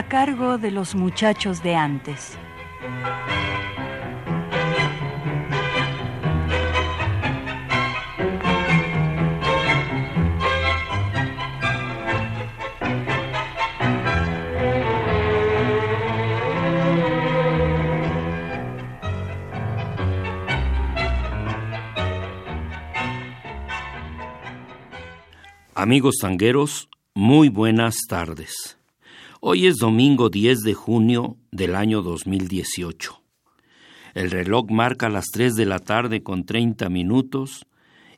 A cargo de los muchachos de antes. Amigos tangueros, muy buenas tardes. Hoy es domingo 10 de junio del año 2018. El reloj marca las 3 de la tarde con 30 minutos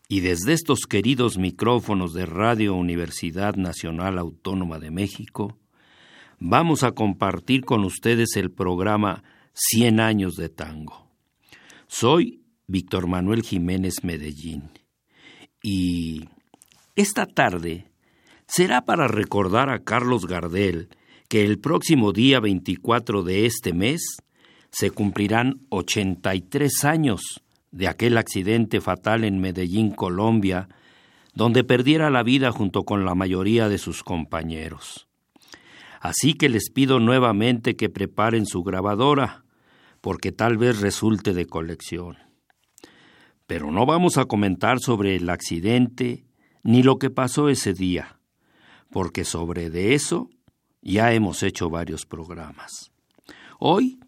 y desde estos queridos micrófonos de Radio Universidad Nacional Autónoma de México, vamos a compartir con ustedes el programa 100 años de tango. Soy Víctor Manuel Jiménez Medellín y esta tarde será para recordar a Carlos Gardel, que el próximo día 24 de este mes se cumplirán 83 años de aquel accidente fatal en Medellín, Colombia, donde perdiera la vida junto con la mayoría de sus compañeros. Así que les pido nuevamente que preparen su grabadora, porque tal vez resulte de colección. Pero no vamos a comentar sobre el accidente ni lo que pasó ese día, porque sobre de eso ya hemos hecho varios programas. Hoy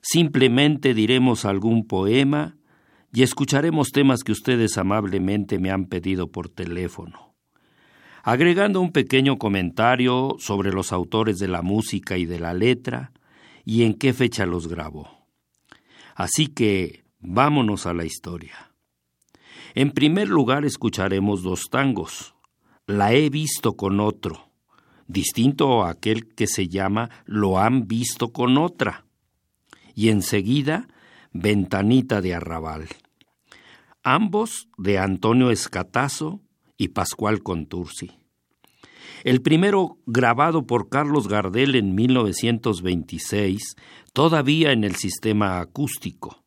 simplemente diremos algún poema y escucharemos temas que ustedes amablemente me han pedido por teléfono, agregando un pequeño comentario sobre los autores de la música y de la letra y en qué fecha los grabó. Así que vámonos a la historia. En primer lugar escucharemos dos tangos. La he visto con otro distinto a aquel que se llama Lo han visto con otra, y enseguida Ventanita de Arrabal. Ambos de Antonio Escatazo y Pascual Contursi. El primero grabado por Carlos Gardel en 1926, todavía en el sistema acústico.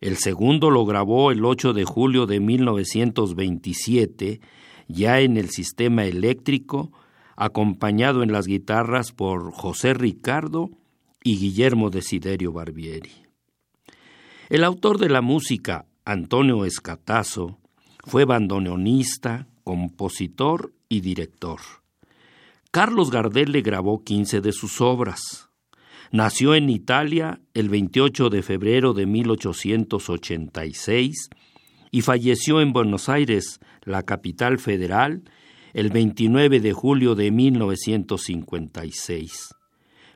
El segundo lo grabó el 8 de julio de 1927, ya en el sistema eléctrico acompañado en las guitarras por José Ricardo y Guillermo Desiderio Barbieri. El autor de la música, Antonio Escatazo, fue bandoneonista, compositor y director. Carlos Gardel le grabó 15 de sus obras. Nació en Italia el 28 de febrero de 1886 y falleció en Buenos Aires, la capital federal, el 29 de julio de 1956,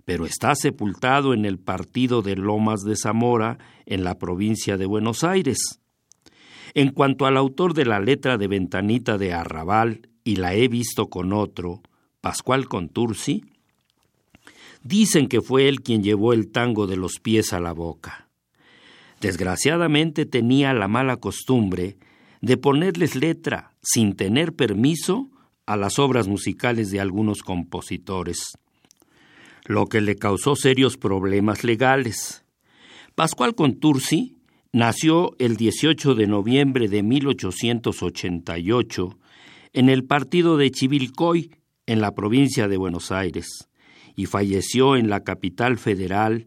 pero está sepultado en el partido de Lomas de Zamora, en la provincia de Buenos Aires. En cuanto al autor de la letra de Ventanita de Arrabal, y la he visto con otro, Pascual Contursi, dicen que fue él quien llevó el tango de los pies a la boca. Desgraciadamente tenía la mala costumbre de ponerles letra sin tener permiso a las obras musicales de algunos compositores, lo que le causó serios problemas legales. Pascual Contursi nació el 18 de noviembre de 1888 en el partido de Chivilcoy, en la provincia de Buenos Aires, y falleció en la capital federal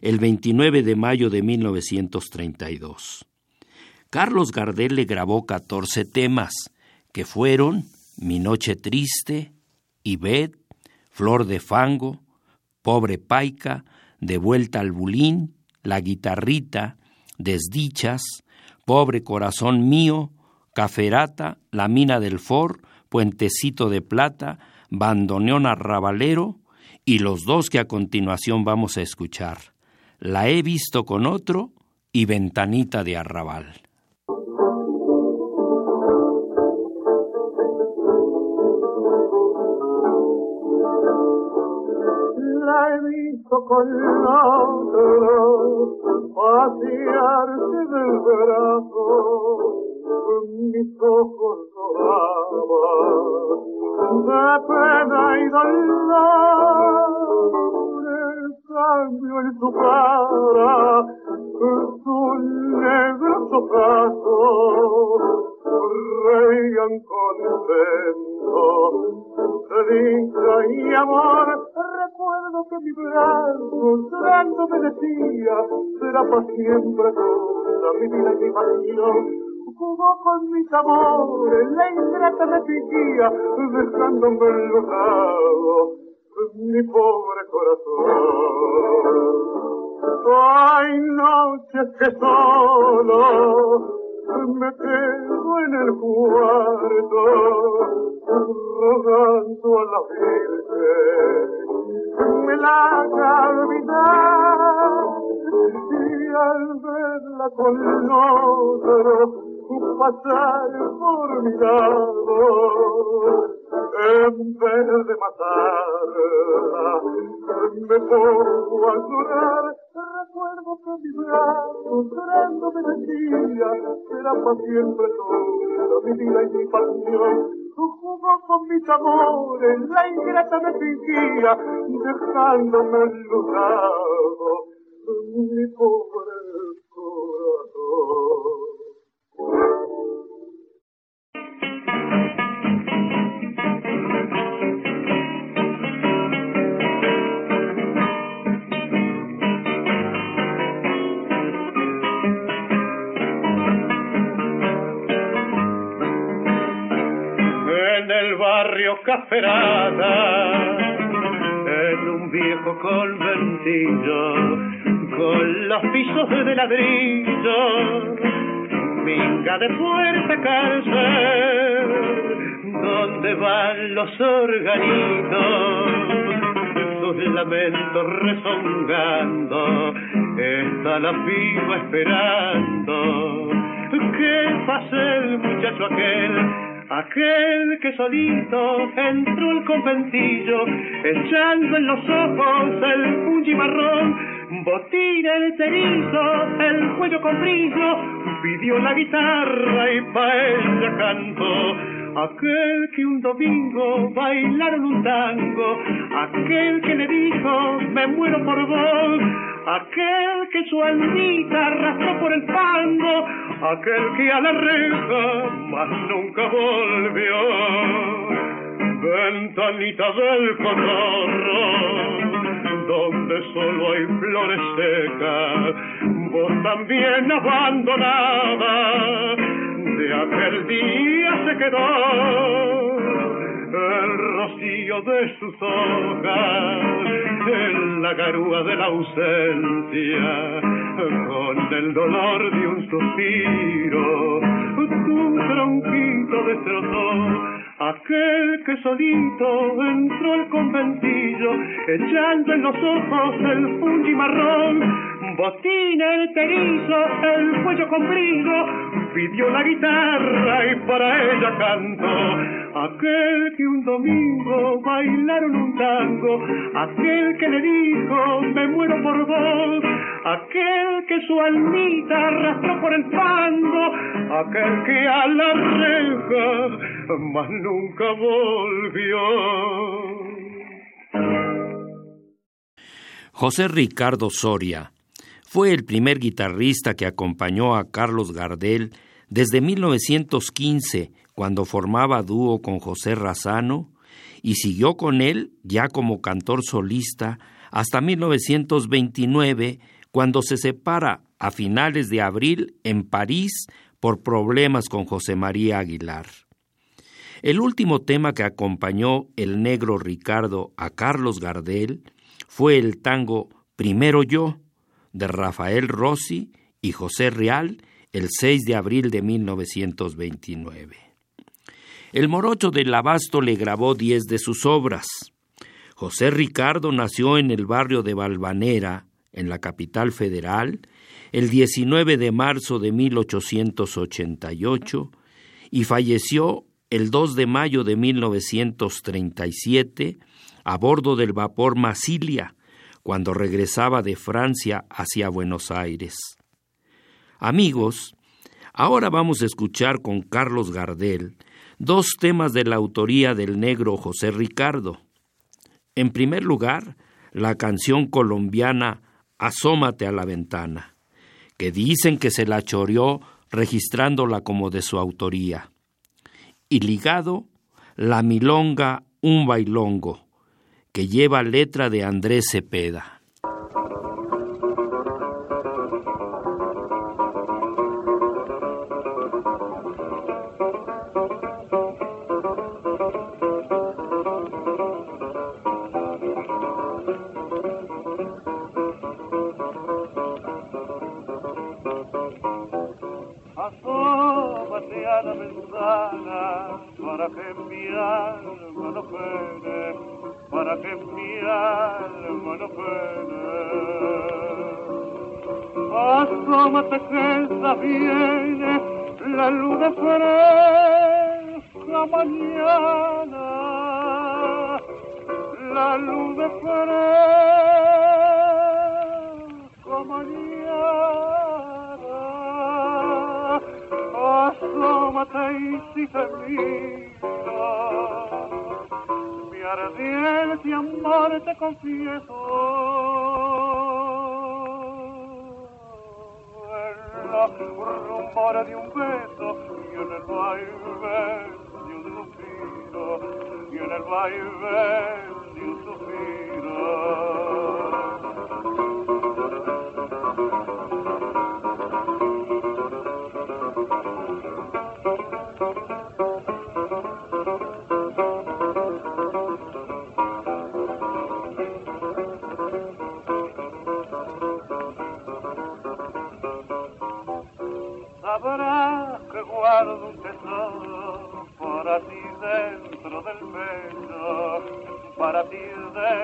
el 29 de mayo de 1932. Carlos Gardel le grabó 14 temas, que fueron mi noche triste, Ibet, Flor de Fango, Pobre Paica, De vuelta al bulín, La guitarrita, Desdichas, Pobre corazón mío, Caferata, La mina del For, Puentecito de plata, Bandoneón arrabalero y los dos que a continuación vamos a escuchar. La he visto con otro y Ventanita de arrabal. Otro, pasearse del brazo, mis ojos lloraban de pena y dolor, el cambio en su cara, su negro ojos será para siempre toda mi vida y mi pasión. Jugó con mis amores, la ingrata me fingía, dejándome enlojado mi pobre corazón. Hay noches que solo me quedo en el cuarto rogando a la Virgen. Me la haga y al verla con otro pasar por mi lado en vez de matarla me pongo a llorar recuerdo que mi brazo llorando me decía será para siempre toda mi vida y mi pasión. Jugó con mis amores, la ingrata me fingía, dejándome enlutado mi pobre corazón. Barrio Caferada, en un viejo conventillo, con los pisos de ladrillo, minga de fuerte cárcel, donde van los organitos, sus lamentos rezongando, está la piba esperando, que pase el muchacho aquel Aquel que solito entró al conventillo, echando en los ojos el punchi marrón, botín el cerizo, el cuello con brillo, pidió la guitarra y pa' ella cantó. Aquel que un domingo bailaron un tango, aquel que le dijo, me muero por vos, aquel que su almita arrastró por el fango, aquel que a la reja más nunca volvió. Ventanita del cotorro, donde solo hay flores secas, vos también abandonada, de aquel día se quedó el rocío de sus hojas, en la garúa de la ausencia, con el dolor de un suspiro, tu tronquito destrozó aquel que solito entró al conventillo, echando en los ojos el fungi marrón, botín el terizo, el cuello comprido, pidió la guitarra y para ella cantó. Aquel que un domingo bailaron un tango, aquel que le dijo me muero por vos, aquel que su almita arrastró por el fango, aquel que a la reja más nunca volvió. José Ricardo Soria fue el primer guitarrista que acompañó a Carlos Gardel desde 1915 cuando formaba dúo con José Razano y siguió con él ya como cantor solista hasta 1929 cuando se separa a finales de abril en París por problemas con José María Aguilar. El último tema que acompañó el negro Ricardo a Carlos Gardel fue el tango Primero yo de Rafael Rossi y José Real el 6 de abril de 1929. El morocho del Abasto le grabó diez de sus obras. José Ricardo nació en el barrio de Valvanera, en la capital federal, el 19 de marzo de 1888 y falleció el 2 de mayo de 1937 a bordo del vapor Masilia, cuando regresaba de Francia hacia Buenos Aires. Amigos, ahora vamos a escuchar con Carlos Gardel dos temas de la autoría del negro José Ricardo. En primer lugar, la canción colombiana Asómate a la ventana, que dicen que se la choreó registrándola como de su autoría. Y ligado, la milonga Un bailongo, que lleva letra de Andrés Cepeda. para que mi alma no pene, para que mi alma no pene. Asómate que esta viene la luna fresca mañana. fiel si amor te confieso. En la rumbora de un beso y en el baile de un suspiro y en el baile de un suspiro. till the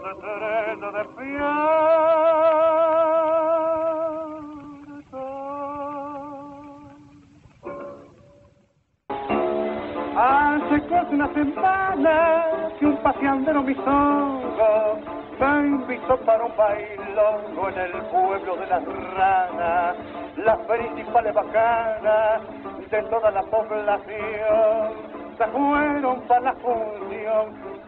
de serena. Hace casi una semana que un paseandero misongo me invitó para un bailongo en el pueblo de las ranas, las principales bacanas de toda la población se fueron para la función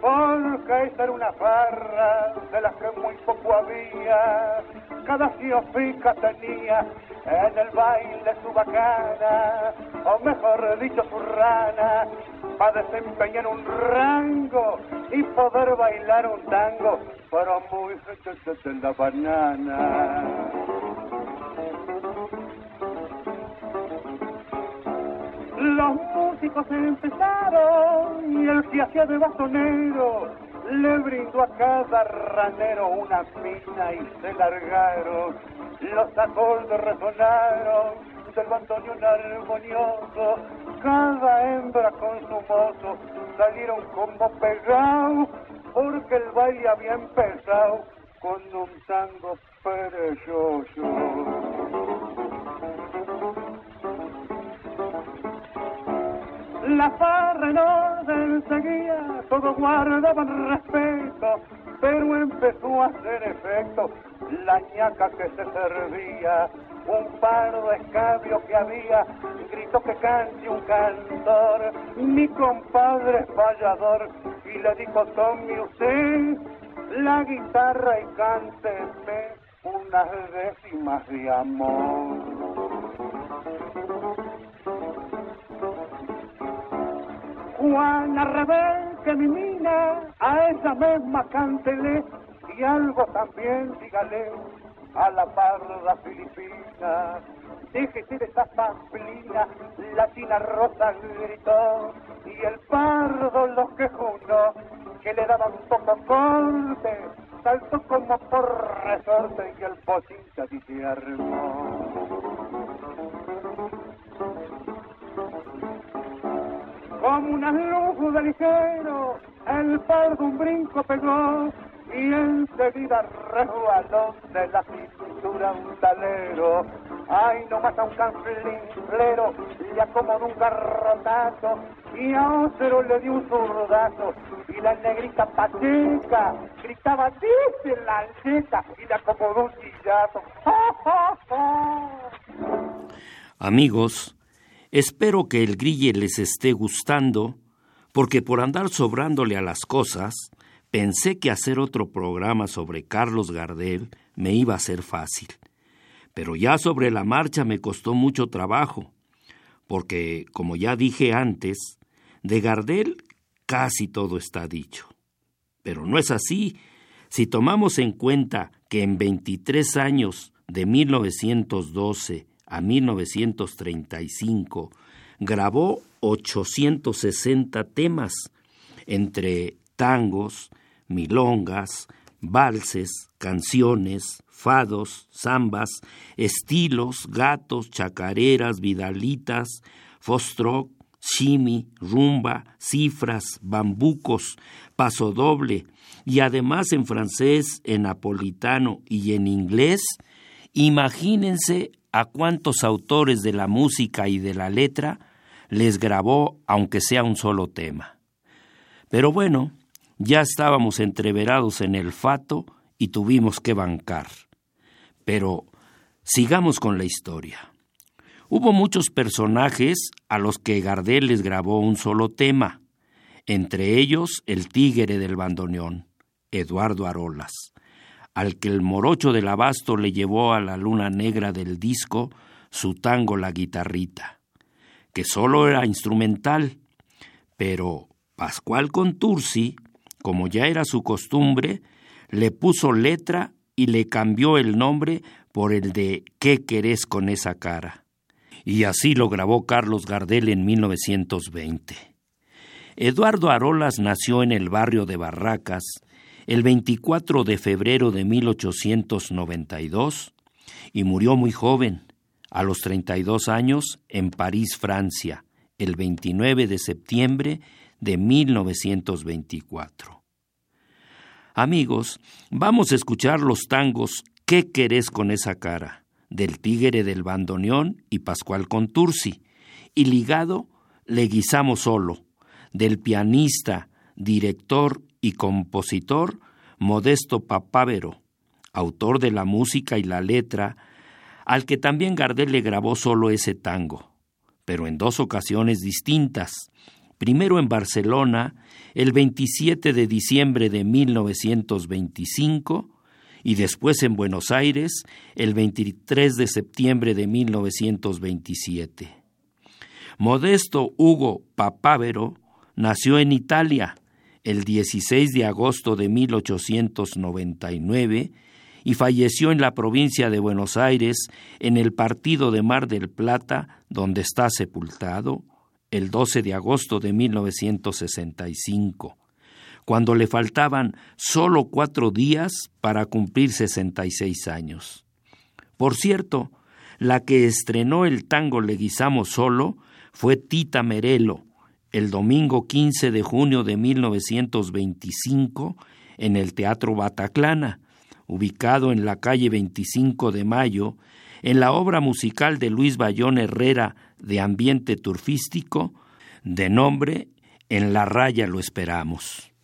porque esa era una farra de las que muy poco había. Cada fiofica tenía en el baile su bacana, o mejor dicho su rana, para desempeñar un rango y poder bailar un tango, pero muy en la banana. Los músicos empezaron y el que hacía de bastonero le brindó a cada ranero una mina y se largaron. Los acordes resonaron del bandoneón armonioso, cada hembra con su mozo salieron como pegados, porque el baile había empezado con un tango perezoso. La farra en orden seguía, todos guardaban respeto, pero empezó a hacer efecto la ñaca que se servía un par de escabio que había, gritó que cante un cantor, mi compadre es fallador, y le dijo Tommy usted, la guitarra y cánteme unas décimas de amor. Juana Rebel, que mi mina, a esa misma cántele y algo también dígale a la parda filipina. Déjese de esa pamplina, la china rosa gritó, y el pardo los quejunos que le daban poco corte, saltó como por resorte y el pochita se. Como una luz de ligero, el pardo un brinco pegó y enseguida resbaló de la cintura un talero. Ay, no mata un canflinflero, le acomodó un garrotazo y a Ocero le dio un zurdazo. Y la negrita pacheca gritaba, dice la alceta, y le acomodó un chillazo. Amigos, espero que el grille les esté gustando, porque por andar sobrándole a las cosas, Pensé que hacer otro programa sobre Carlos Gardel me iba a ser fácil, pero ya sobre la marcha me costó mucho trabajo, porque, como ya dije antes, de Gardel casi todo está dicho. Pero no es así si tomamos en cuenta que en 23 años, de 1912 a 1935, grabó 860 temas, entre tangos, milongas, valses, canciones, fados, zambas, estilos, gatos, chacareras, vidalitas, fostroc, chimi, rumba, cifras, bambucos, paso doble, y además en francés, en napolitano y en inglés, imagínense a cuántos autores de la música y de la letra les grabó aunque sea un solo tema. Pero bueno, ya estábamos entreverados en el fato y tuvimos que bancar. Pero sigamos con la historia. Hubo muchos personajes a los que Gardel les grabó un solo tema, entre ellos el tigre del bandoneón, Eduardo Arolas, al que el morocho del abasto le llevó a la luna negra del disco su tango La Guitarrita, que solo era instrumental, pero Pascual Contursi como ya era su costumbre, le puso letra y le cambió el nombre por el de ¿Qué querés con esa cara? Y así lo grabó Carlos Gardel en 1920. Eduardo Arolas nació en el barrio de Barracas el 24 de febrero de 1892 y murió muy joven, a los 32 años, en París, Francia, el 29 de septiembre de 1924. Amigos, vamos a escuchar los tangos ¿Qué querés con esa cara? del Tigre del Bandoneón y Pascual Contursi, y ligado Leguizamo Solo, del pianista, director y compositor Modesto Papávero, autor de la música y la letra, al que también Gardel le grabó solo ese tango, pero en dos ocasiones distintas, primero en Barcelona el 27 de diciembre de 1925 y después en Buenos Aires el 23 de septiembre de 1927. Modesto Hugo Papávero nació en Italia el 16 de agosto de 1899 y falleció en la provincia de Buenos Aires en el partido de Mar del Plata, donde está sepultado el 12 de agosto de 1965, cuando le faltaban solo cuatro días para cumplir 66 años. Por cierto, la que estrenó el tango Leguizamo solo fue Tita Merelo, el domingo 15 de junio de 1925 en el Teatro Bataclana, ubicado en la calle 25 de Mayo, en la obra musical de Luis Bayón Herrera de ambiente turfístico, de nombre En la raya lo esperamos.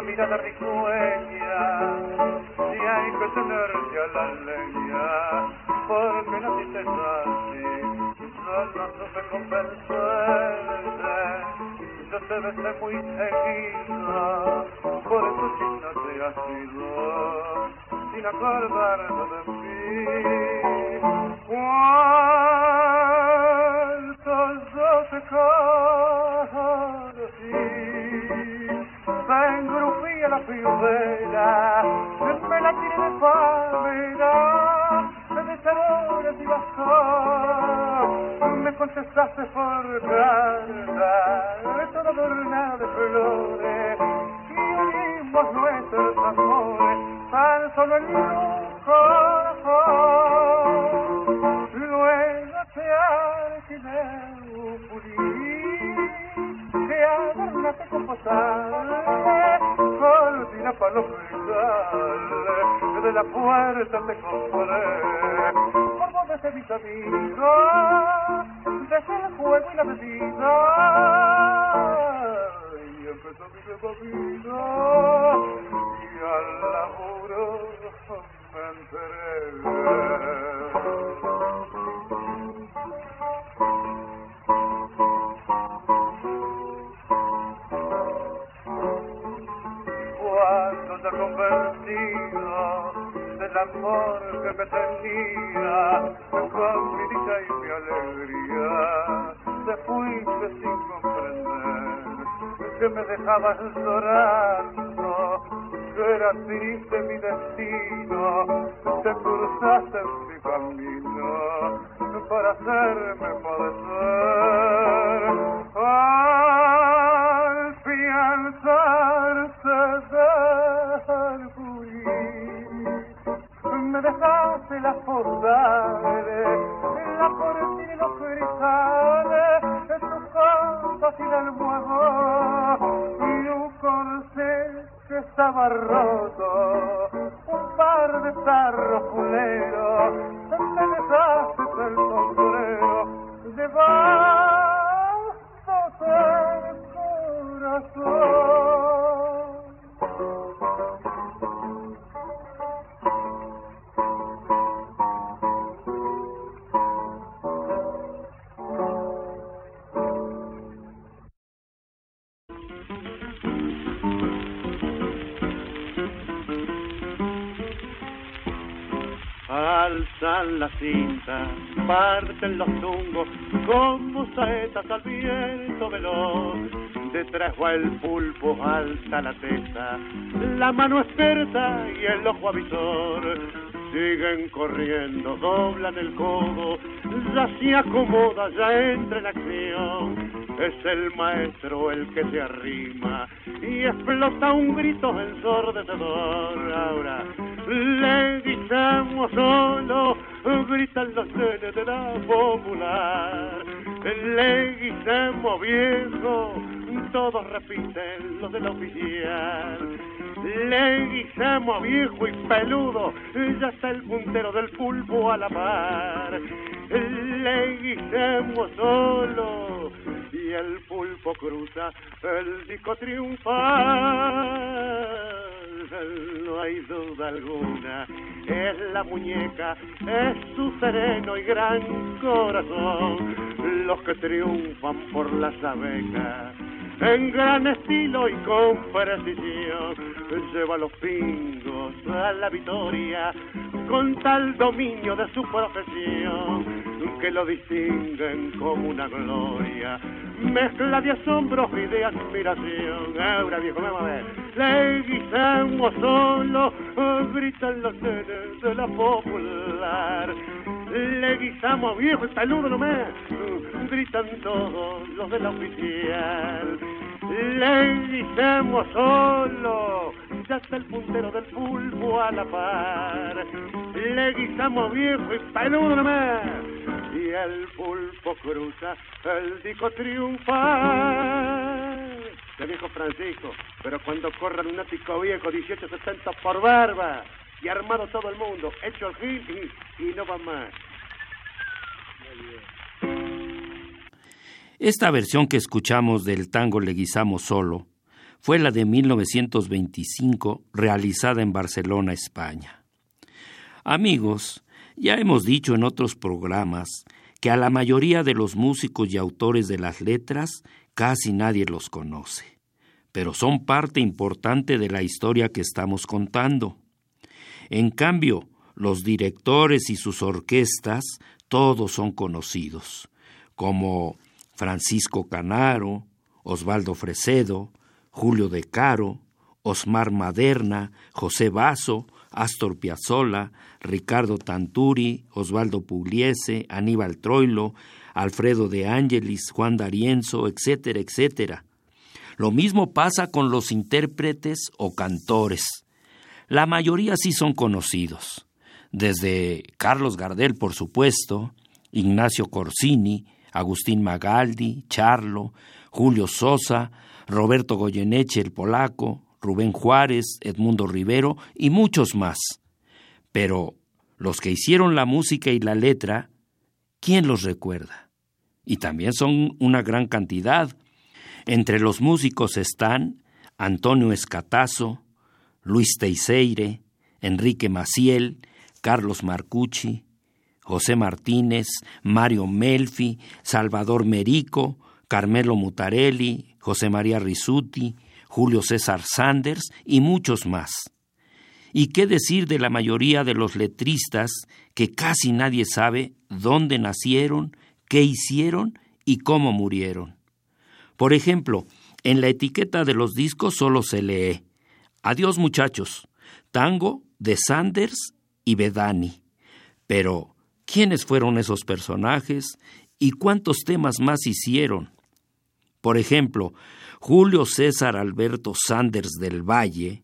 Y esa mirada risueña, si a hay que tener ya la leña, porque naciste así, yo no supe convencerte, yo te besé muy seguida, por eso no te has ido, sin acordarte de mí. ¿Cuántos fibra, me la tiré de palmera, de sabores y bastón. Me contestaste por carta, todo adornado de flores, y unimos nuestros amores, tan solo en un corazón. Luego te alquilé un purín, que adornaste con posarle, para los cristales, de la puerta te compré, por donde se amigos, desde el fuego y la bebida, y empezó mi vida, y al laburo me cuando dejabas llorando que era triste mi destino te cruzaste El pulpo, alta la testa, la mano experta y el ojo avisor. Siguen corriendo, doblan el codo, ya se acomoda, ya entra en acción. Es el maestro el que se arrima y explota un grito ensordecedor. Ahora le guisamos solo, gritan los nenes de la popular. Le guisamos viejo, todos repiten los de la oficial. Le guisamos viejo y peludo, ya está el puntero del pulpo a la par. Le guisamos solo y el pulpo cruza el disco triunfal. No hay duda alguna, es la muñeca, es su sereno y gran corazón, los que triunfan por las abejas en gran estilo y con precisión. Lleva los pingos a la victoria con tal dominio de su profesión que lo distinguen como una gloria. Mezcla de asombros y de admiración. Ahora viejo, vamos a ver. Le guisamos solo, gritan los nenes de la popular. Le guisamos viejo y peludo nomás, gritan todos los de la oficial. Le guisamos solo, ya está el puntero del pulpo a la par. Le guisamos viejo y peludo nomás, y el pulpo cruza el dico triunfal. De viejo Francisco, pero cuando corran un ático viejo 1870 por barba y armado todo el mundo, hecho el gil y, y no va más. Esta versión que escuchamos del tango Leguizamo Solo fue la de 1925, realizada en Barcelona, España. Amigos, ya hemos dicho en otros programas que a la mayoría de los músicos y autores de las letras casi nadie los conoce, pero son parte importante de la historia que estamos contando. En cambio, los directores y sus orquestas todos son conocidos, como Francisco Canaro, Osvaldo Fresedo, Julio De Caro, Osmar Maderna, José Basso, Astor Piazzolla, Ricardo Tanturi, Osvaldo Pugliese, Aníbal Troilo, Alfredo de Ángelis, Juan D'Arienzo, etcétera, etcétera. Lo mismo pasa con los intérpretes o cantores. La mayoría sí son conocidos, desde Carlos Gardel, por supuesto, Ignacio Corsini, Agustín Magaldi, Charlo, Julio Sosa, Roberto Goyeneche el polaco, Rubén Juárez, Edmundo Rivero y muchos más. Pero los que hicieron la música y la letra, ¿quién los recuerda? Y también son una gran cantidad. Entre los músicos están Antonio Escatazo, Luis Teiseire, Enrique Maciel, Carlos Marcucci, José Martínez, Mario Melfi, Salvador Merico, Carmelo Mutarelli, José María Risuti, Julio César Sanders y muchos más. ¿Y qué decir de la mayoría de los letristas que casi nadie sabe dónde nacieron, qué hicieron y cómo murieron? Por ejemplo, en la etiqueta de los discos solo se lee Adiós muchachos, tango de Sanders y Bedani. Pero, ¿quiénes fueron esos personajes y cuántos temas más hicieron? Por ejemplo, Julio César Alberto Sanders del Valle,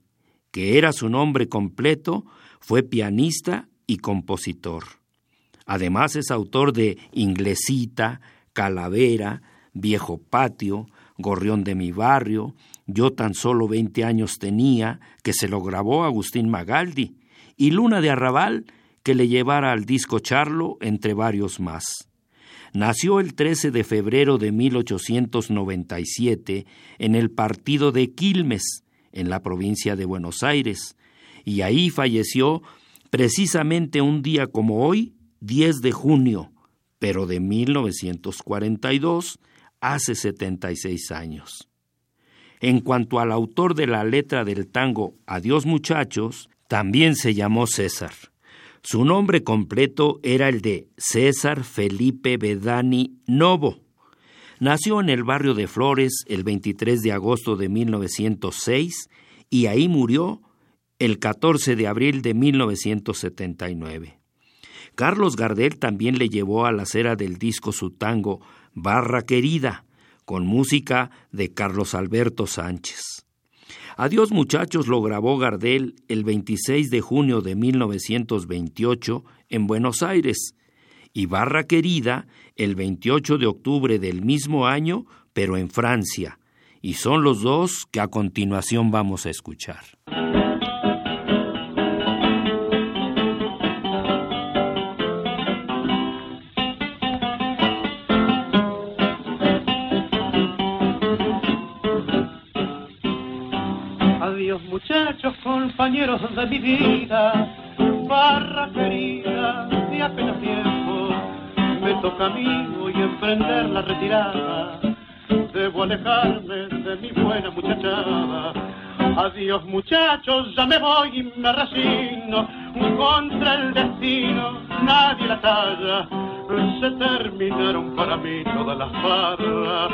que era su nombre completo, fue pianista y compositor. Además es autor de Inglesita, Calavera, Viejo Patio, Gorrión de mi barrio, Yo tan solo veinte años tenía, que se lo grabó Agustín Magaldi, y Luna de Arrabal, que le llevara al disco Charlo, entre varios más. Nació el 13 de febrero de 1897 en el partido de Quilmes, en la provincia de Buenos Aires, y ahí falleció precisamente un día como hoy, 10 de junio, pero de 1942, hace 76 años. En cuanto al autor de la letra del tango Adiós muchachos, también se llamó César. Su nombre completo era el de César Felipe Bedani Novo. Nació en el barrio de Flores el 23 de agosto de 1906 y ahí murió el 14 de abril de 1979. Carlos Gardel también le llevó a la cera del disco su tango Barra Querida, con música de Carlos Alberto Sánchez. Adiós muchachos lo grabó Gardel el 26 de junio de 1928 en Buenos Aires y Barra Querida el 28 de octubre del mismo año, pero en Francia. Y son los dos que a continuación vamos a escuchar. Mi vida, barra querida, de apenas tiempo, me toca a mí hoy emprender la retirada, debo alejarme de mi buena muchachada. Adiós muchachos, ya me voy y me resigno. Contra el destino, nadie la talla. Se terminaron para mí todas las barras,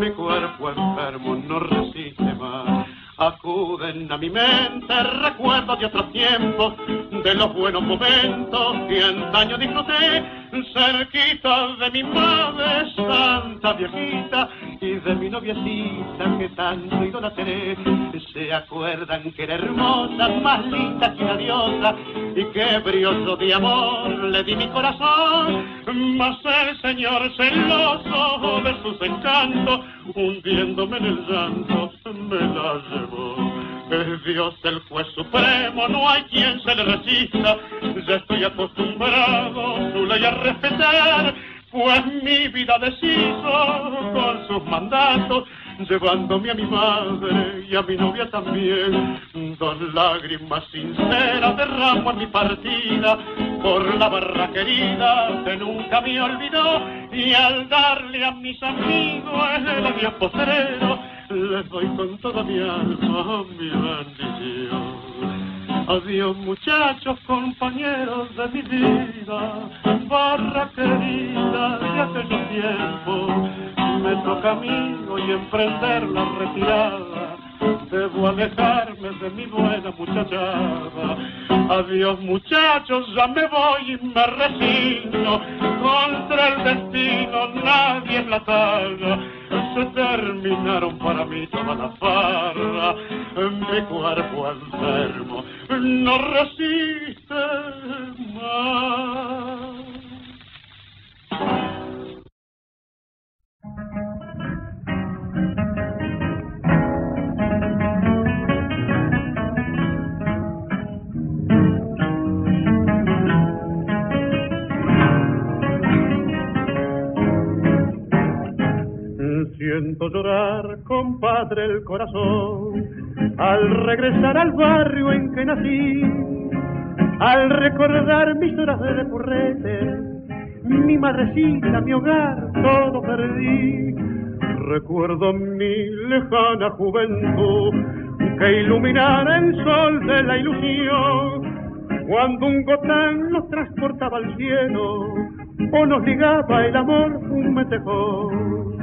mi cuerpo enfermo no resiste más Acuden a mi mente recuerdos de otros tiempos, de los buenos momentos que antaño disfruté, cerquita de mi madre santa viejita y de mi noviecita que tanto idolatré. Se acuerdan que era hermosa, más linda que una diosa, y que brioso de amor le di mi corazón, mas el señor celoso de sus encantos, hundiéndome en el llanto, me la llevó. Es Dios el juez supremo, no hay quien se le resista, ya estoy acostumbrado su ley a respetar, pues mi vida deshizo con sus mandatos llevándome a mi madre y a mi novia también. Dos lágrimas sinceras derramo en mi partida por la barra querida que nunca me olvidó y al darle a mis amigos el adiós postrero les doy con toda mi alma mi bendición. Adiós muchachos, compañeros de mi vida, barra querida de aquellos tiempos. Me toca a mí hoy emprender la retirada, debo alejarme de mi buena muchachada. Adiós muchachos, ya me voy y me resigno, contra el destino nadie es la talla se terminaron para mí toda la farra, mi cuerpo enfermo no resiste más. Siento llorar, compadre, el corazón. Al regresar al barrio en que nací, al recordar mis horas de purrete, mi madrecita, mi hogar, todo perdí. Recuerdo mi lejana juventud que iluminara el sol de la ilusión, cuando un gotán nos transportaba al cielo o nos ligaba el amor un metejón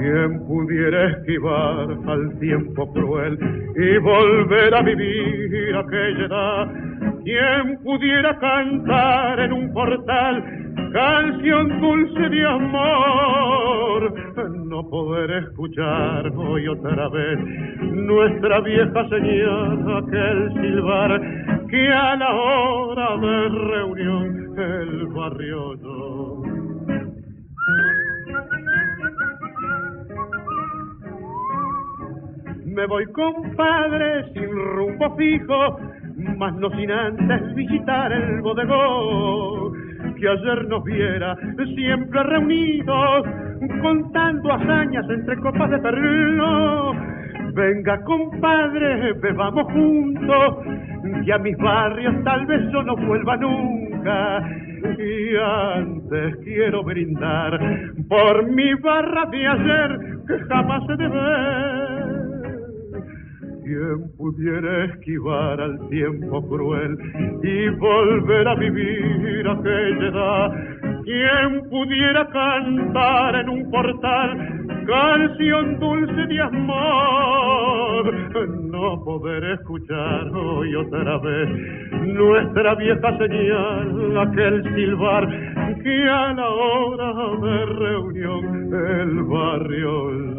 ¿Quién pudiera esquivar al tiempo cruel y volver a vivir aquella edad? ¿Quién pudiera cantar en un portal canción dulce de amor? No poder escuchar hoy otra vez nuestra vieja señal, aquel silbar que a la hora de reunión el barrio no me voy compadre sin rumbo fijo, mas no sin antes visitar el bodegón que ayer nos viera siempre reunidos contando hazañas entre copas de perlo. Venga compadre, bebamos juntos, y a mis barrios tal vez yo no vuelva nunca. Y antes quiero brindar por mi barra de ayer que jamás se debe ¿Quién pudiera esquivar al tiempo cruel y volver a vivir aquella edad? ¿Quién pudiera cantar en un portal canción dulce de amor? No poder escuchar hoy otra vez nuestra vieja señal, aquel silbar que a la hora de reunión el barrio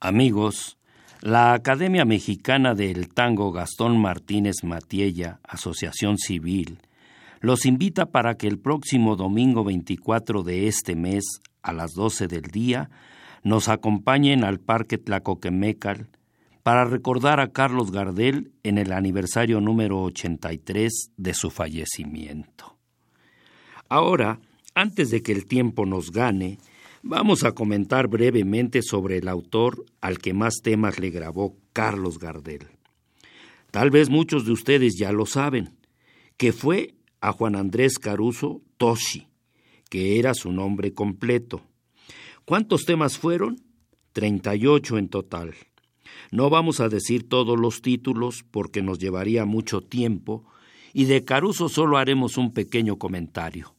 Amigos, la Academia Mexicana del Tango Gastón Martínez Matiella, Asociación Civil, los invita para que el próximo domingo 24 de este mes, a las 12 del día, nos acompañen al Parque Tlacoquemecal para recordar a Carlos Gardel en el aniversario número 83 de su fallecimiento. Ahora, antes de que el tiempo nos gane, Vamos a comentar brevemente sobre el autor al que más temas le grabó Carlos Gardel. Tal vez muchos de ustedes ya lo saben, que fue a Juan Andrés Caruso Toshi, que era su nombre completo. ¿Cuántos temas fueron? 38 en total. No vamos a decir todos los títulos porque nos llevaría mucho tiempo y de Caruso solo haremos un pequeño comentario,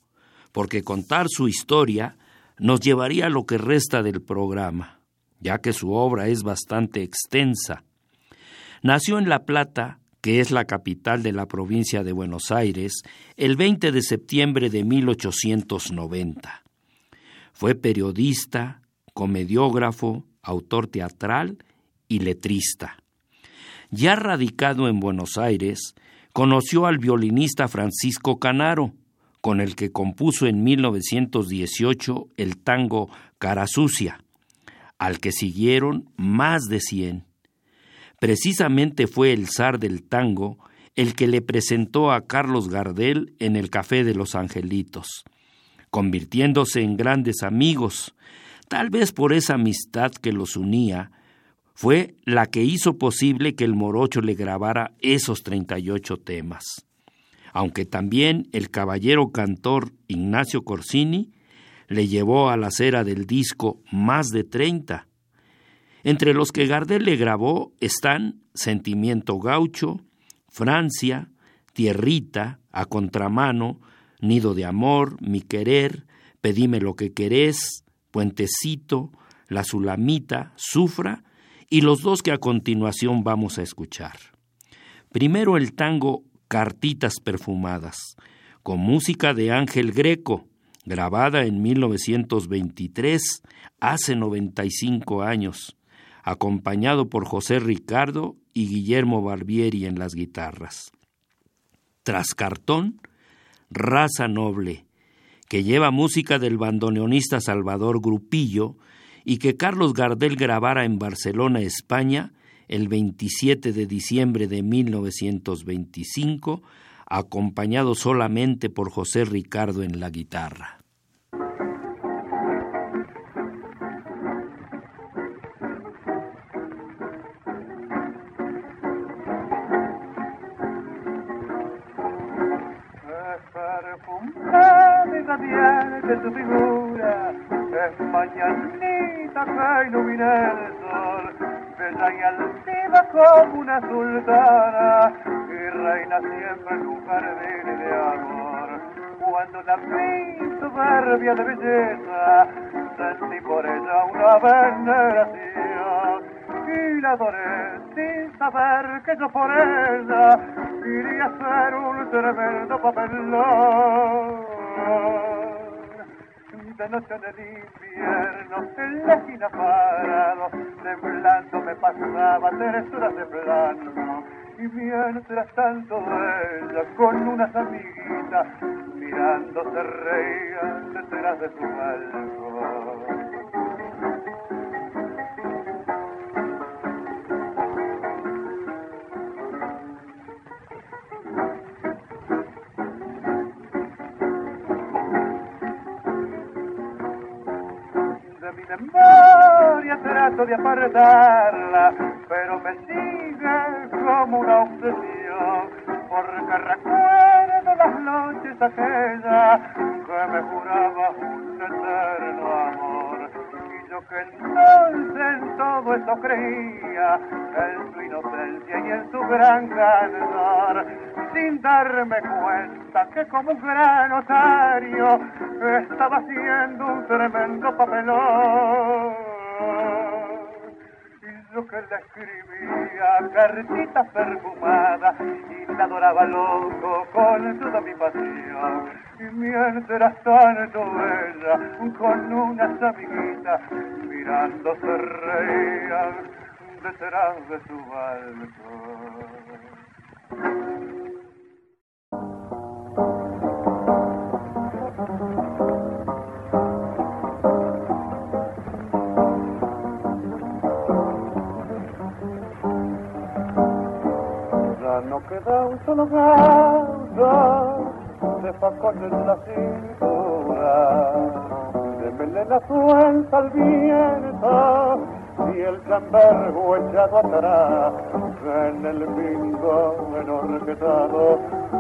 porque contar su historia nos llevaría lo que resta del programa, ya que su obra es bastante extensa. Nació en La Plata, que es la capital de la provincia de Buenos Aires, el 20 de septiembre de 1890. Fue periodista, comediógrafo, autor teatral y letrista. Ya radicado en Buenos Aires, conoció al violinista Francisco Canaro, con el que compuso en 1918 el tango Cara Sucia, al que siguieron más de cien. Precisamente fue el zar del tango el que le presentó a Carlos Gardel en el Café de los Angelitos, convirtiéndose en grandes amigos. Tal vez por esa amistad que los unía, fue la que hizo posible que el morocho le grabara esos 38 temas. Aunque también el caballero cantor Ignacio Corsini le llevó a la cera del disco más de 30. Entre los que Gardel le grabó están Sentimiento Gaucho, Francia, Tierrita, A Contramano, Nido de Amor, Mi Querer, Pedime lo que querés, Puentecito, La Sulamita, Sufra y los dos que a continuación vamos a escuchar. Primero el tango Cartitas Perfumadas, con música de Ángel Greco, grabada en 1923, hace 95 años, acompañado por José Ricardo y Guillermo Barbieri en las guitarras. Tras cartón, Raza Noble, que lleva música del bandoneonista Salvador Grupillo y que Carlos Gardel grabara en Barcelona, España, el 27 de diciembre de 1925, acompañado solamente por José Ricardo en la guitarra. de tu figura es mañanita que ilumina el sol, bella y altiva como una sultana y reina siempre en un jardín de amor. Cuando la vi soberbia de belleza, sentí por ella una veneración y la adoré sin saber que yo por ella iría ser un tremendo papelón de noche en el invierno, en la esquina parado, temblando me pasaba tres horas de plano. Y mientras tanto ella con unas amiguitas, mirando se reían detrás de su balcón. De apartarla, pero me sigue como una obsesión, porque recuerdo las noches aquellas que me juraba un eterno amor. Y yo que entonces en todo eso creía, en su inocencia y en su gran candor, sin darme cuenta que como un gran otario estaba haciendo un tremendo papelón. Yo que le escribía cartitas perfumadas y la adoraba loco con toda mi pasión. Y mientras tanto ella con unas amiguitas mirando se reían detrás de su balcón. Queda un solo gato de facones en la cintura, de melena suelta al viento y el chambergo echado atrás. En el bingo enorquetado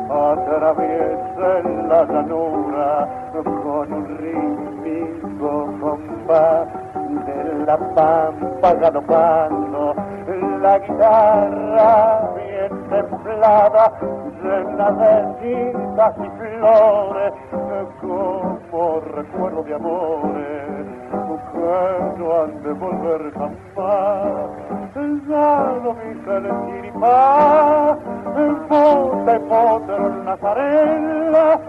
atraviesa en la llanura con un rítmico compás de la pampa galopando. La guitarra templada, llena de tintas y flores, como recuerdo de amores que no han de volver jamás. Ya lo vi el chiripá, en pote en nazarela,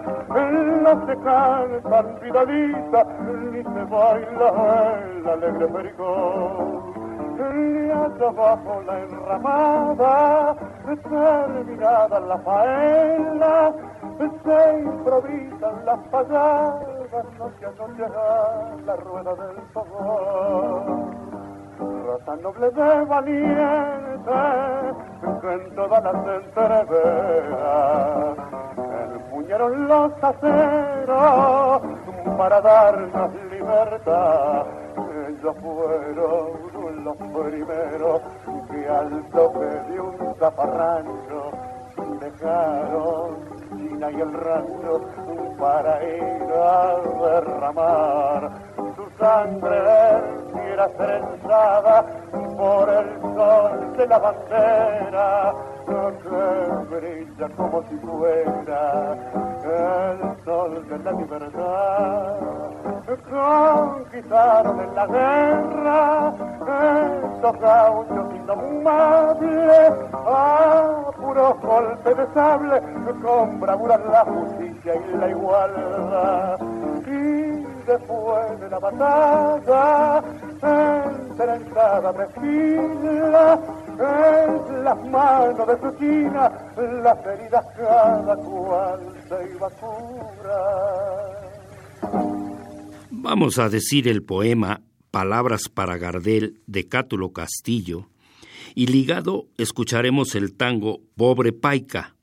no se cantan vidalita, ni se baila el alegre pericón hasta bajo la enramada, terminada la faena, se improvisan las payadas, a noche la rueda del fogón. Rosa noble de valiente, que en todas las entreveras empuñaron los aceros para darnos libertad. Ellos fueron los primeros que al toque de un zafarrancho dejaron Y el rancho para ir a derramar. Su sangre era trenzada por el sol de la bandera que brilla como si fuera el sol de la libertad. Conquistaron en la guerra estos gauchos indomables a puros golpes de sable con bravura la justicia y la igualdad. Y después de la batalla, entrenzada mezquina, en las manos de su china, las heridas cada cual se iba a Vamos a decir el poema Palabras para Gardel de Cátulo Castillo, y ligado escucharemos el tango Pobre Paica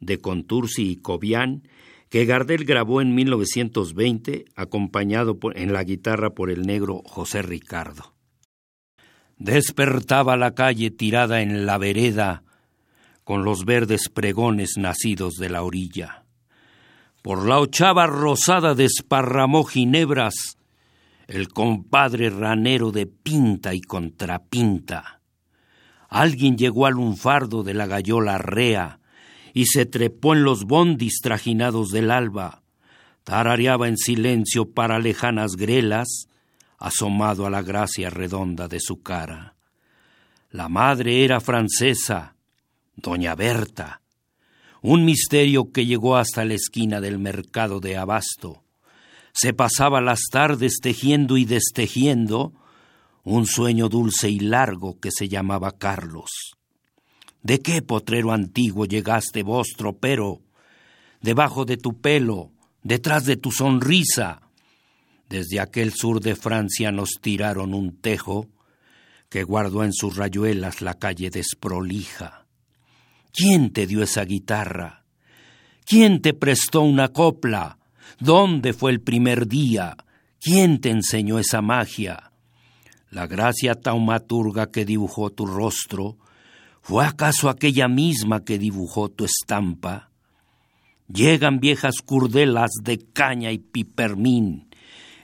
de Contursi y Cobian, que Gardel grabó en 1920, acompañado en la guitarra por el negro José Ricardo. Despertaba la calle tirada en la vereda, con los verdes pregones nacidos de la orilla. Por la ochava rosada desparramó ginebras el compadre ranero de pinta y contrapinta. Alguien llegó al lunfardo de la gallola rea, y se trepó en los bondis trajinados del alba, tarareaba en silencio para lejanas grelas, asomado a la gracia redonda de su cara. La madre era francesa, doña Berta, un misterio que llegó hasta la esquina del mercado de Abasto. Se pasaba las tardes tejiendo y destejiendo un sueño dulce y largo que se llamaba Carlos. ¿De qué potrero antiguo llegaste vos, tropero? Debajo de tu pelo, detrás de tu sonrisa. Desde aquel sur de Francia nos tiraron un tejo que guardó en sus rayuelas la calle desprolija. ¿Quién te dio esa guitarra? ¿Quién te prestó una copla? ¿Dónde fue el primer día? ¿Quién te enseñó esa magia? La gracia taumaturga que dibujó tu rostro ¿Fue acaso aquella misma que dibujó tu estampa? Llegan viejas curdelas de caña y pipermín.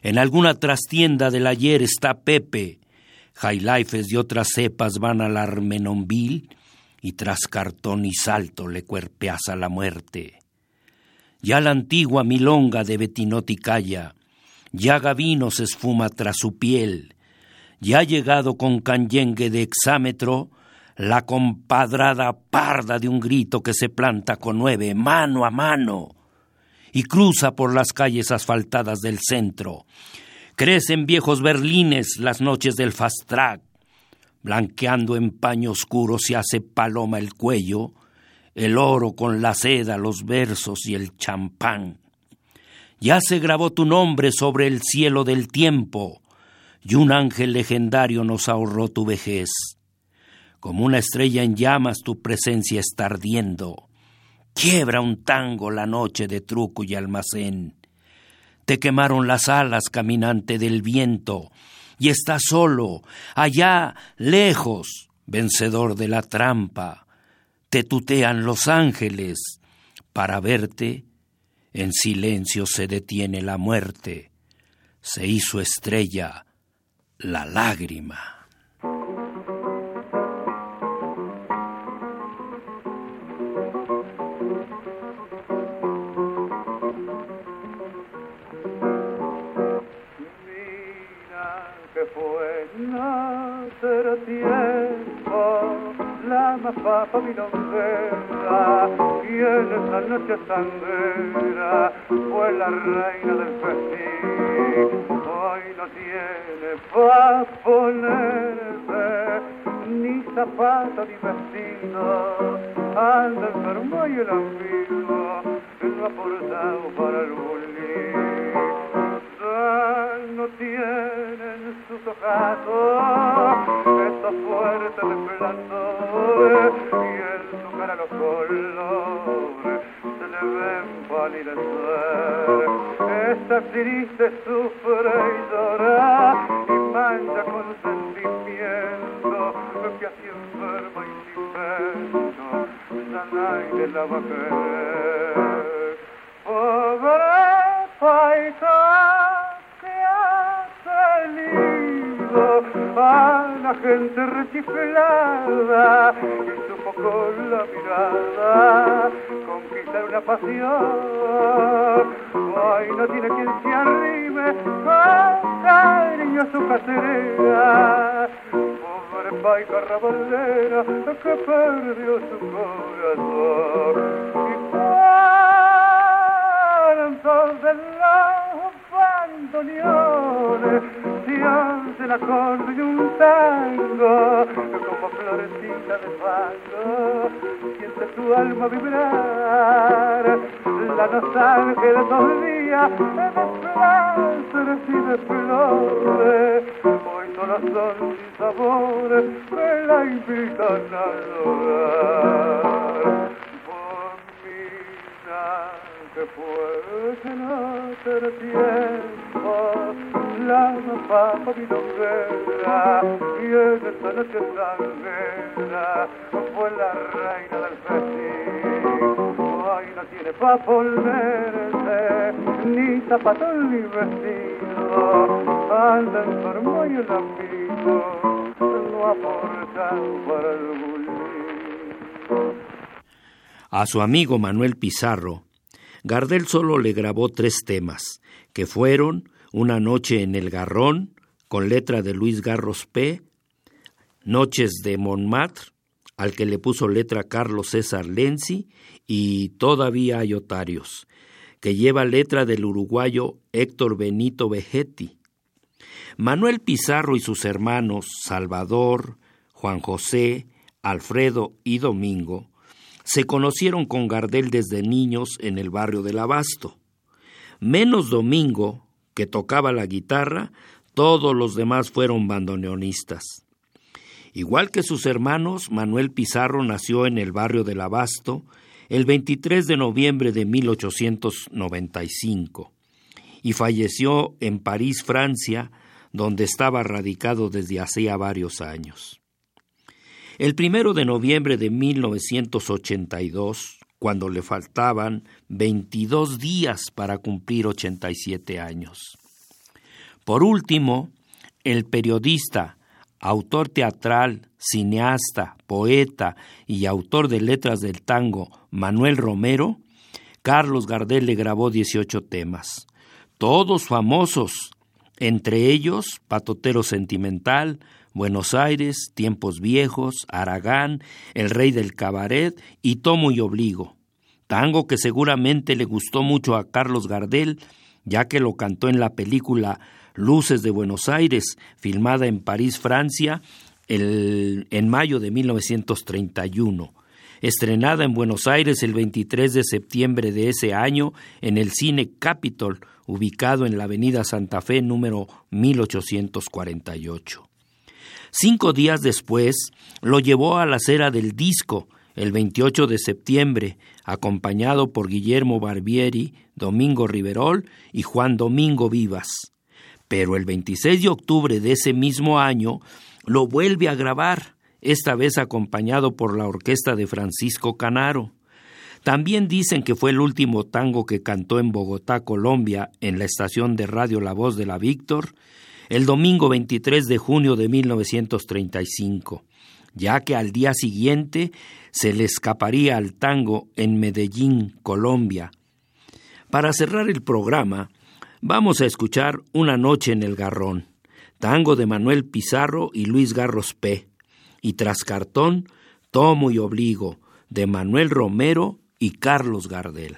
En alguna trastienda del ayer está Pepe. Highlifes de otras cepas van al Armenonville y tras cartón y salto le cuerpeas a la muerte. Ya la antigua milonga de Betinoticaya, ya Gavino se esfuma tras su piel, ya ha llegado con canyengue de exámetro la compadrada parda de un grito que se planta con nueve, mano a mano, y cruza por las calles asfaltadas del centro. Crecen viejos berlines las noches del fast track, blanqueando en paño oscuro se hace paloma el cuello, el oro con la seda, los versos y el champán. Ya se grabó tu nombre sobre el cielo del tiempo, y un ángel legendario nos ahorró tu vejez. Como una estrella en llamas tu presencia está ardiendo. Quiebra un tango la noche de truco y almacén. Te quemaron las alas, caminante del viento, y estás solo, allá, lejos, vencedor de la trampa. Te tutean los ángeles. Para verte, en silencio se detiene la muerte. Se hizo estrella la lágrima. Papa milonguera y en esa noche sanguera fue la reina del festín. Hoy no tiene pa' ni zapato ni vestido, anda enfermo y el amigo no ha portado para el bullying. Ya no tienen sus ojazos fuerte resplandor y en su cara los colores se le ven palidecer. Esta triste sufre y llora y mancha con sentimiento que así enfermo y sin pecho ya nadie la va. A la gente rechiflada y supo con la mirada conquistar una pasión. Ay, no tiene quien se arrime con cariño a su cacería. Pobre paisa rabalera que perdió su corazón. Y cuántos de los bandoneones la corte y un tango como florecita de fango siente tu alma vibrar. La nostalgia de dos días de placeres y de flores hoy solo son sin sabores que la invitan a lograr que fue que no te tiempo la papa milonguera y en esta noche sanguera fue la reina del festín. Ay no tiene pa' volverse ni zapato ni vestido anda enfermo y el amigo no aporta para el bulín. A su amigo Manuel Pizarro, Gardel solo le grabó tres temas, que fueron Una noche en el Garrón, con letra de Luis Garros P., Noches de Montmartre, al que le puso letra Carlos César Lenzi, y Todavía hay otarios, que lleva letra del uruguayo Héctor Benito Vegetti. Manuel Pizarro y sus hermanos Salvador, Juan José, Alfredo y Domingo se conocieron con Gardel desde niños en el barrio del Abasto. Menos Domingo, que tocaba la guitarra, todos los demás fueron bandoneonistas. Igual que sus hermanos, Manuel Pizarro nació en el barrio del Abasto el 23 de noviembre de 1895 y falleció en París, Francia, donde estaba radicado desde hacía varios años. El primero de noviembre de 1982, cuando le faltaban 22 días para cumplir 87 años. Por último, el periodista, autor teatral, cineasta, poeta y autor de letras del tango Manuel Romero, Carlos Gardel le grabó 18 temas, todos famosos, entre ellos Patotero Sentimental, Buenos Aires, Tiempos Viejos, Aragán, El Rey del Cabaret y Tomo y Obligo. Tango que seguramente le gustó mucho a Carlos Gardel, ya que lo cantó en la película Luces de Buenos Aires, filmada en París, Francia, en mayo de 1931 estrenada en Buenos Aires el 23 de septiembre de ese año en el Cine Capitol, ubicado en la Avenida Santa Fe número 1848. Cinco días después lo llevó a la cera del disco, el 28 de septiembre, acompañado por Guillermo Barbieri, Domingo Riverol y Juan Domingo Vivas. Pero el 26 de octubre de ese mismo año lo vuelve a grabar, esta vez acompañado por la orquesta de Francisco Canaro. También dicen que fue el último tango que cantó en Bogotá, Colombia, en la estación de radio La Voz de la Víctor, el domingo 23 de junio de 1935, ya que al día siguiente se le escaparía al tango en Medellín, Colombia. Para cerrar el programa, vamos a escuchar Una noche en el Garrón, tango de Manuel Pizarro y Luis Garros P., y tras cartón, Tomo y Obligo, de Manuel Romero y Carlos Gardel.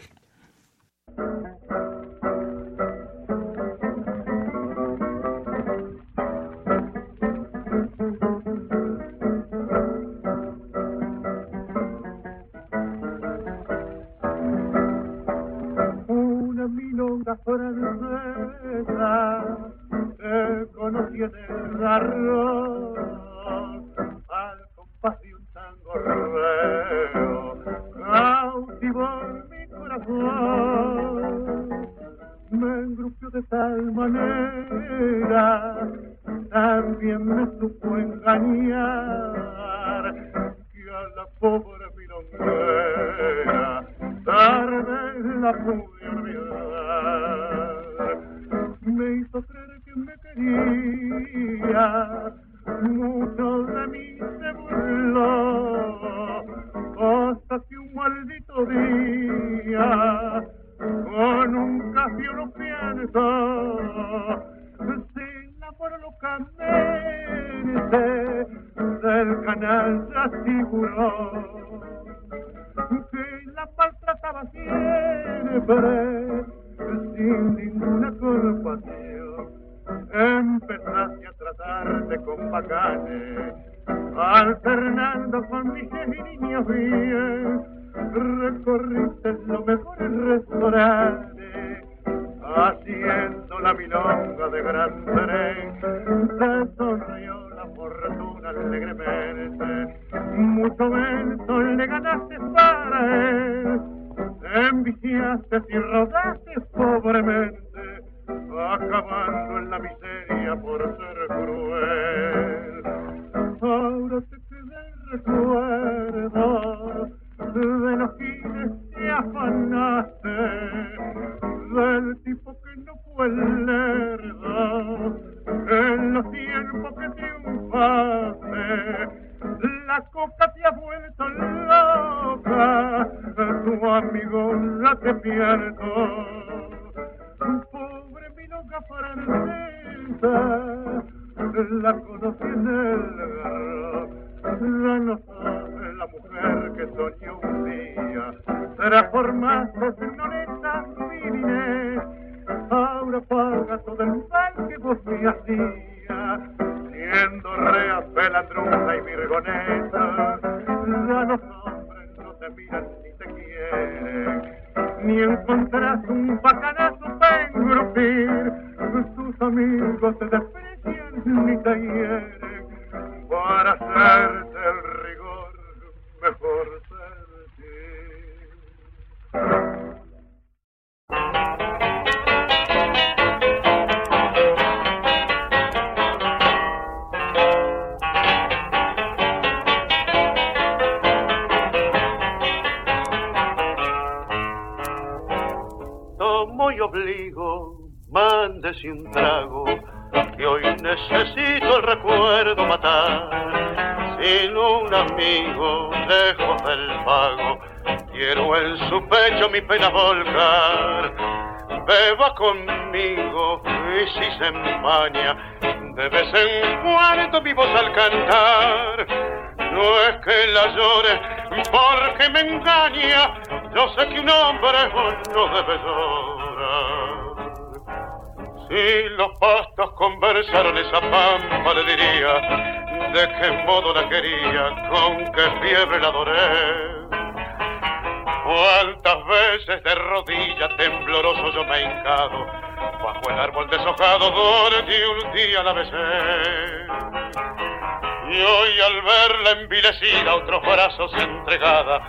Miseria por ser cruel. En cuando mi voz al cantar. No es que la llore porque me engaña, yo sé que un hombre no debe llorar. Si los pastos conversaron esa pampa le diría de qué modo la quería, con qué fiebre la adoré. Cuántas veces de rodillas tembloroso yo me he hincado bajo el árbol deshojado donde un día la besé. Y hoy al verla envilecida otros brazos entregada,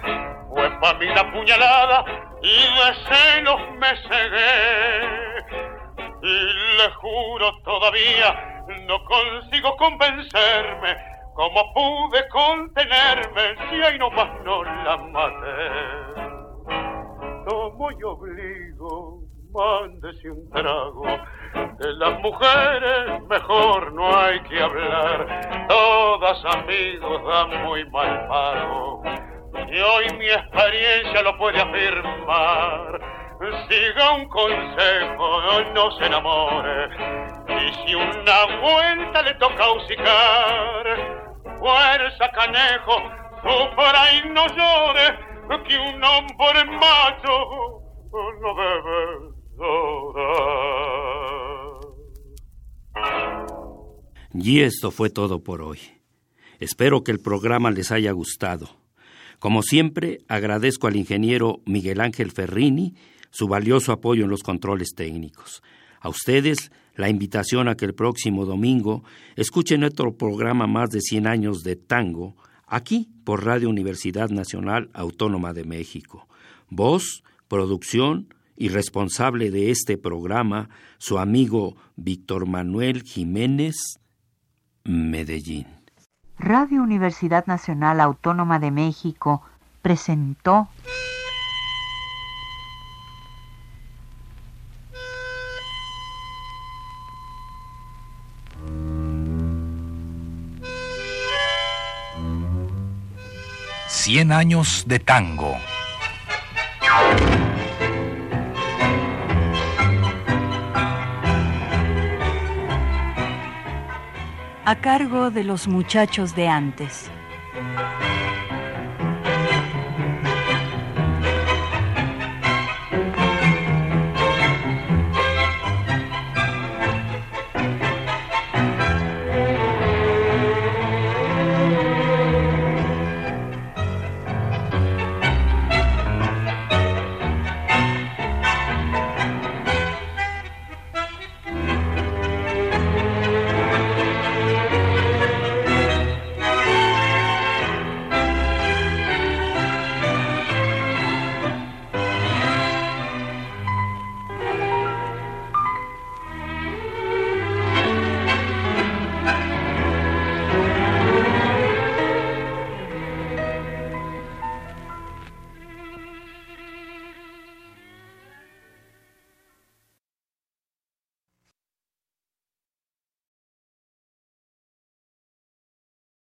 fue para mí la puñalada y de celos me cegué y le juro todavía no consigo convencerme cómo pude contenerme si ahí nomás no la maté. Tomo y obligo, mándese un trago. De las mujeres mejor no hay que hablar, todas amigos dan muy mal pago. Y hoy mi experiencia lo puede afirmar siga un consejo, no se enamore. Y si una vuelta le toca hocicar, fuerza canejo, sufra y no llore, que un hombre macho no debe. Y esto fue todo por hoy. Espero que el programa les haya gustado. Como siempre, agradezco al ingeniero Miguel Ángel Ferrini su valioso apoyo en los controles técnicos. A ustedes la invitación a que el próximo domingo escuchen otro programa más de 100 años de tango, aquí por Radio Universidad Nacional Autónoma de México. Voz, producción y responsable de este programa, su amigo Víctor Manuel Jiménez Medellín. Radio Universidad Nacional Autónoma de México presentó Cien años de tango. A cargo de los muchachos de antes.